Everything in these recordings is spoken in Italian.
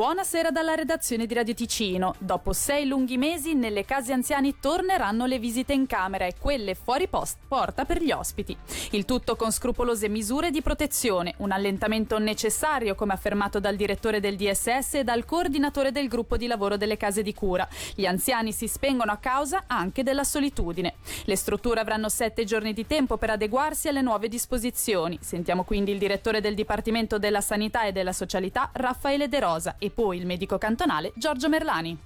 Buonasera dalla redazione di Radio Ticino. Dopo sei lunghi mesi, nelle case anziani torneranno le visite in camera e quelle fuori post porta per gli ospiti. Il tutto con scrupolose misure di protezione, un allentamento necessario, come affermato dal direttore del DSS e dal coordinatore del gruppo di lavoro delle case di cura. Gli anziani si spengono a causa anche della solitudine. Le strutture avranno sette giorni di tempo per adeguarsi alle nuove disposizioni. Sentiamo quindi il direttore del Dipartimento della Sanità e della Socialità, Raffaele De Rosa, e poi il medico cantonale Giorgio Merlani.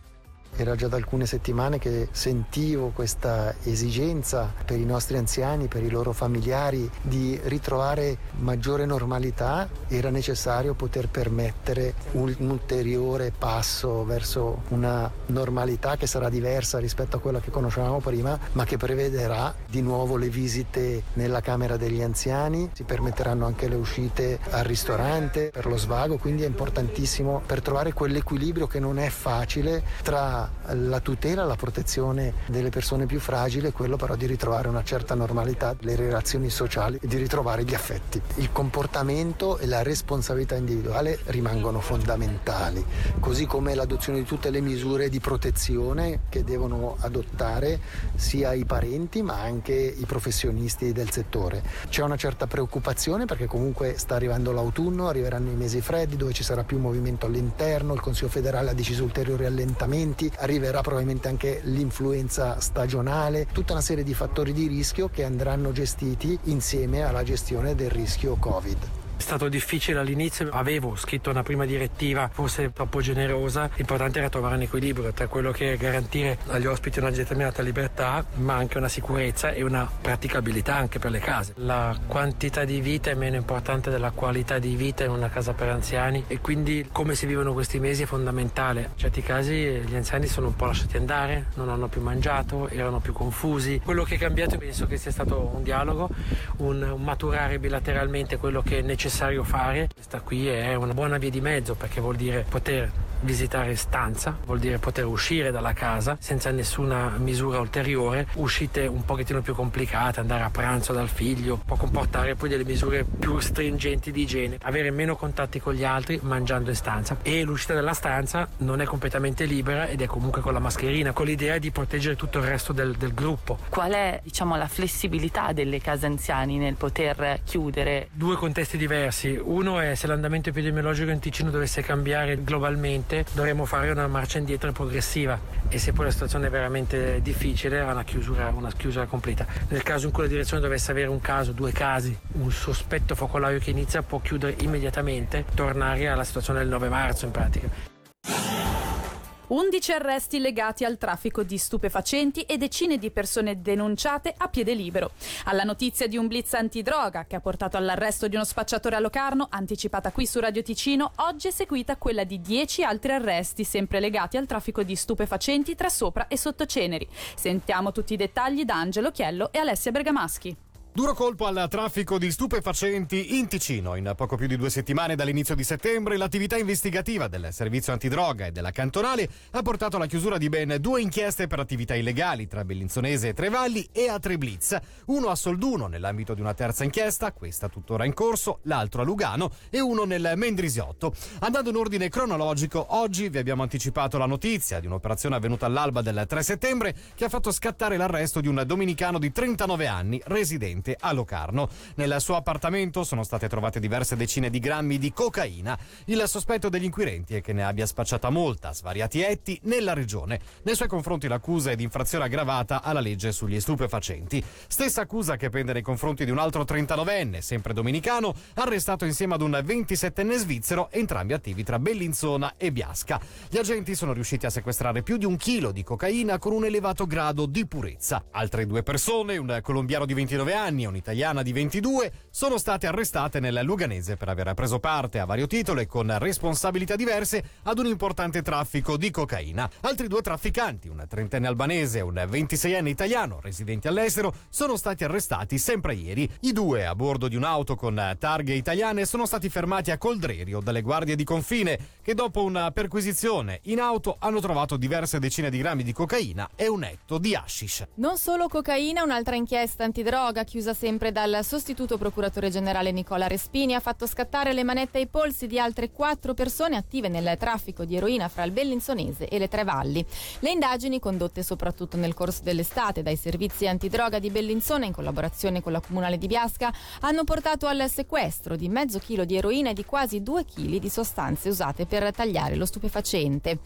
Era già da alcune settimane che sentivo questa esigenza per i nostri anziani, per i loro familiari di ritrovare maggiore normalità. Era necessario poter permettere un ulteriore passo verso una normalità che sarà diversa rispetto a quella che conoscevamo prima, ma che prevederà di nuovo le visite nella Camera degli Anziani, si permetteranno anche le uscite al ristorante per lo svago, quindi è importantissimo per trovare quell'equilibrio che non è facile tra la tutela, la protezione delle persone più fragili e quello però di ritrovare una certa normalità delle relazioni sociali e di ritrovare gli affetti. Il comportamento e la responsabilità individuale rimangono fondamentali, così come l'adozione di tutte le misure di protezione che devono adottare sia i parenti ma anche i professionisti del settore. C'è una certa preoccupazione perché comunque sta arrivando l'autunno, arriveranno i mesi freddi dove ci sarà più movimento all'interno, il Consiglio federale ha deciso ulteriori allentamenti, arriverà probabilmente anche l'influenza stagionale, tutta una serie di fattori di rischio che andranno gestiti insieme alla gestione del rischio Covid. È stato difficile all'inizio, avevo scritto una prima direttiva forse troppo generosa, l'importante era trovare un equilibrio tra quello che è garantire agli ospiti una determinata libertà, ma anche una sicurezza e una praticabilità anche per le case. La quantità di vita è meno importante della qualità di vita in una casa per anziani e quindi come si vivono questi mesi è fondamentale. In certi casi gli anziani sono un po' lasciati andare, non hanno più mangiato, erano più confusi. Quello che è cambiato penso che sia stato un dialogo, un, un maturare bilateralmente quello che è necessario necessario fare. Questa qui è una buona via di mezzo perché vuol dire poter visitare stanza, vuol dire poter uscire dalla casa senza nessuna misura ulteriore, uscite un pochettino più complicate, andare a pranzo dal figlio, può comportare poi delle misure più stringenti di igiene, avere meno contatti con gli altri mangiando in stanza e l'uscita dalla stanza non è completamente libera ed è comunque con la mascherina, con l'idea di proteggere tutto il resto del, del gruppo. Qual è diciamo la flessibilità delle case anziani nel poter chiudere? Due contesti diversi, uno è se l'andamento epidemiologico in Ticino dovesse cambiare globalmente dovremmo fare una marcia indietro progressiva e se poi la situazione è veramente difficile una chiusura, una chiusura completa. Nel caso in cui la direzione dovesse avere un caso, due casi, un sospetto focolaio che inizia può chiudere immediatamente, tornare alla situazione del 9 marzo in pratica. 11 arresti legati al traffico di stupefacenti e decine di persone denunciate a piede libero. Alla notizia di un blitz antidroga che ha portato all'arresto di uno spacciatore a Locarno, anticipata qui su Radio Ticino, oggi è seguita quella di 10 altri arresti sempre legati al traffico di stupefacenti tra sopra e sotto Ceneri. Sentiamo tutti i dettagli da Angelo Chiello e Alessia Bergamaschi. Duro colpo al traffico di stupefacenti in Ticino. In poco più di due settimane dall'inizio di settembre l'attività investigativa del servizio antidroga e della cantonale ha portato alla chiusura di ben due inchieste per attività illegali tra Bellinzonese e Trevalli e a Treblitz. Uno a Solduno nell'ambito di una terza inchiesta, questa tuttora in corso, l'altro a Lugano e uno nel Mendrisiotto. Andando in ordine cronologico, oggi vi abbiamo anticipato la notizia di un'operazione avvenuta all'alba del 3 settembre che ha fatto scattare l'arresto di un dominicano di 39 anni residente residente a Locarno. Nel suo appartamento sono state trovate diverse decine di grammi di cocaina. Il sospetto degli inquirenti è che ne abbia spacciata molta, svariati etti, nella regione. Nei suoi confronti l'accusa è di infrazione aggravata alla legge sugli stupefacenti. Stessa accusa che pende nei confronti di un altro 39enne, sempre dominicano, arrestato insieme ad un 27enne svizzero, entrambi attivi tra Bellinzona e Biasca. Gli agenti sono riusciti a sequestrare più di un chilo di cocaina con un elevato grado di purezza. Altre due persone, un colombiano di 29 anni anni e un'italiana di 22 sono state arrestate nel Luganese per aver preso parte a vario titolo e con responsabilità diverse ad un importante traffico di cocaina. Altri due trafficanti, un trentenne albanese e un 26enne italiano residenti all'estero, sono stati arrestati sempre ieri. I due, a bordo di un'auto con targhe italiane, sono stati fermati a Coldrerio dalle guardie di confine che dopo una perquisizione in auto hanno trovato diverse decine di grammi di cocaina e un etto di hashish. Non solo cocaina, un'altra inchiesta antidroga chiusa chiusa sempre dal sostituto procuratore generale Nicola Respini, ha fatto scattare le manette ai polsi di altre quattro persone attive nel traffico di eroina fra il Bellinzonese e le Tre Valli. Le indagini, condotte soprattutto nel corso dell'estate dai servizi antidroga di Bellinzona in collaborazione con la comunale di Biasca, hanno portato al sequestro di mezzo chilo di eroina e di quasi due chili di sostanze usate per tagliare lo stupefacente.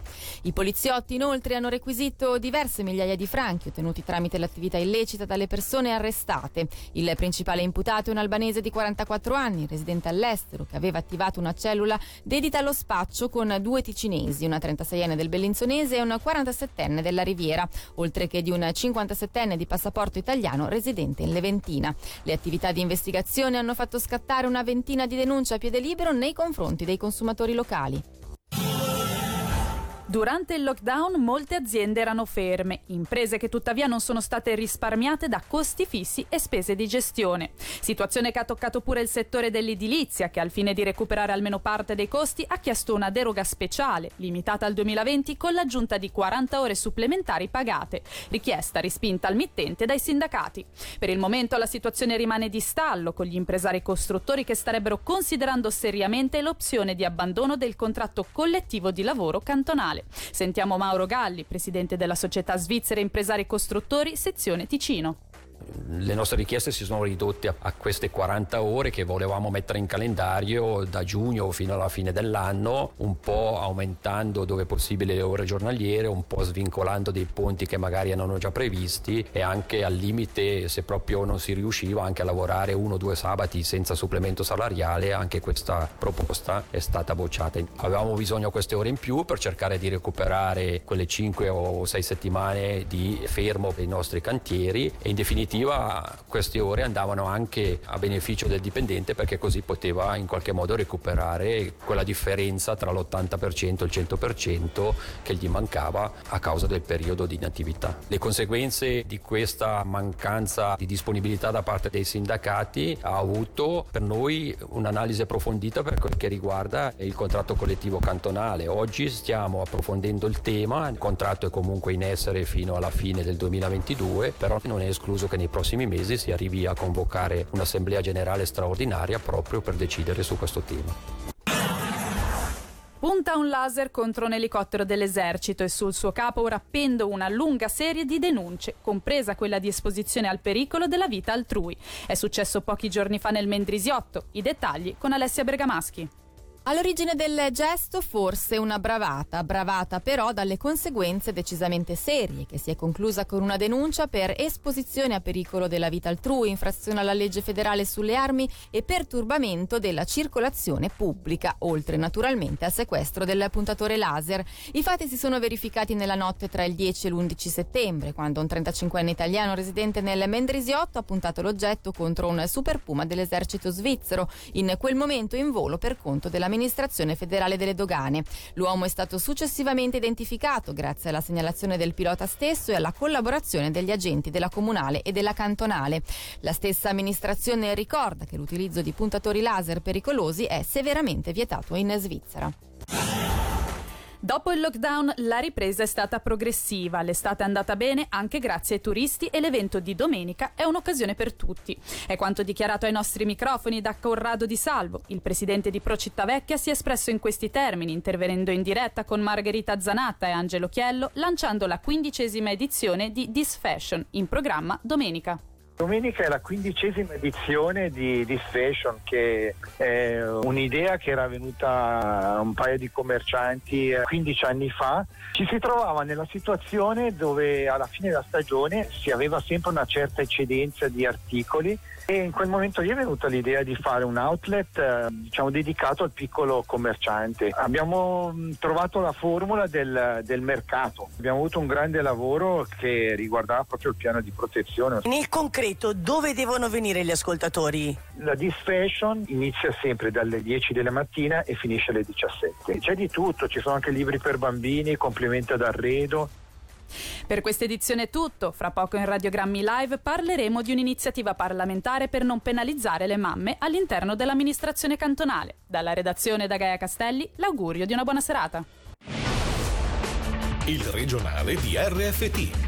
I poliziotti inoltre hanno requisito diverse migliaia di franchi ottenuti tramite l'attività illecita dalle persone arrestate. Il principale imputato è un albanese di 44 anni, residente all'estero, che aveva attivato una cellula dedita allo spaccio con due ticinesi, una 36enne del Bellinzonese e un 47enne della Riviera, oltre che di un 57enne di passaporto italiano residente in Leventina. Le attività di investigazione hanno fatto scattare una ventina di denunce a piede libero nei confronti dei consumatori locali. Durante il lockdown molte aziende erano ferme, imprese che tuttavia non sono state risparmiate da costi fissi e spese di gestione. Situazione che ha toccato pure il settore dell'edilizia che al fine di recuperare almeno parte dei costi ha chiesto una deroga speciale, limitata al 2020 con l'aggiunta di 40 ore supplementari pagate, richiesta respinta al mittente dai sindacati. Per il momento la situazione rimane di stallo con gli impresari costruttori che starebbero considerando seriamente l'opzione di abbandono del contratto collettivo di lavoro cantonale nazionale. Sentiamo Mauro Galli, presidente della società svizzera Impresari Costruttori, sezione Ticino le nostre richieste si sono ridotte a, queste 40 ore che volevamo mettere in calendario da giugno fino alla fine dell'anno, un po' aumentando dove possibile le ore giornaliere, un po' svincolando dei ponti che magari erano già previsti e anche al limite se proprio non si riusciva anche a lavorare uno o due sabati senza supplemento salariale, anche questa proposta è stata bocciata. Avevamo bisogno di queste ore in più per cercare di recuperare quelle 5 o 6 settimane di fermo dei nostri cantieri e in definitiva definitiva queste ore andavano anche a beneficio del dipendente perché così poteva in qualche modo recuperare quella differenza tra l'80% e il 100% che gli mancava a causa del periodo di inattività. Le conseguenze di questa mancanza di disponibilità da parte dei sindacati ha avuto per noi un'analisi approfondita per quel che riguarda il contratto collettivo cantonale. Oggi stiamo approfondendo il tema, il contratto è comunque in essere fino alla fine del 2022, però non è escluso che nei prossimi mesi si arrivi a convocare un'assemblea generale straordinaria proprio per decidere su questo tema. Punta un laser contro un elicottero dell'esercito e sul suo capo ora pende una lunga serie di denunce, compresa quella di esposizione al pericolo della vita altrui. È successo pochi giorni fa nel Mendrisiotto. I dettagli con Alessia Bergamaschi. All'origine del gesto forse una bravata, bravata però dalle conseguenze decisamente serie, che si è conclusa con una denuncia per esposizione a pericolo della vita altrui, infrazione alla legge federale sulle armi e perturbamento della circolazione pubblica, oltre naturalmente al sequestro del puntatore laser. I fatti si sono verificati nella notte tra il 10 e l'11 settembre, quando un 35enne italiano residente nel Mendrisiotto ha puntato l'oggetto contro un super puma dell'esercito svizzero, in quel momento in volo per conto della dell'amministrazione federale delle dogane. L'uomo è stato successivamente identificato grazie alla segnalazione del pilota stesso e alla collaborazione degli agenti della comunale e della cantonale. La stessa amministrazione ricorda che l'utilizzo di puntatori laser pericolosi è severamente vietato in Svizzera. Dopo il lockdown la ripresa è stata progressiva, l'estate è andata bene anche grazie ai turisti e l'evento di domenica è un'occasione per tutti. È quanto dichiarato ai nostri microfoni da Corrado Di Salvo. Il presidente di Pro Cittavecchia si è espresso in questi termini, intervenendo in diretta con Margherita Zanatta e Angelo Chiello, lanciando la quindicesima edizione di This Fashion, in programma domenica. Domenica è la quindicesima edizione di This Fashion, che è un'idea che era venuta a un paio di commercianti 15 eh, anni fa. Ci si trovava nella situazione dove alla fine della stagione si aveva sempre una certa eccedenza di articoli e in quel momento lì è venuta l'idea di fare un outlet eh, diciamo, dedicato al piccolo commerciante. Abbiamo mm, trovato la formula del, del, mercato, abbiamo avuto un grande lavoro che riguardava proprio il piano di protezione. Nel concreto dove devono venire gli ascoltatori? La This Fashion inizia sempre dalle 10 della mattina e finisce alle 17. C'è di tutto, ci sono anche libri per bambini, complimenti ad arredo. Per questa edizione è tutto. Fra poco in Radiogrammi Live parleremo di un'iniziativa parlamentare per non penalizzare le mamme all'interno dell'amministrazione cantonale. Dalla redazione da Gaia Castelli, l'augurio di una buona serata. Il regionale di RFT,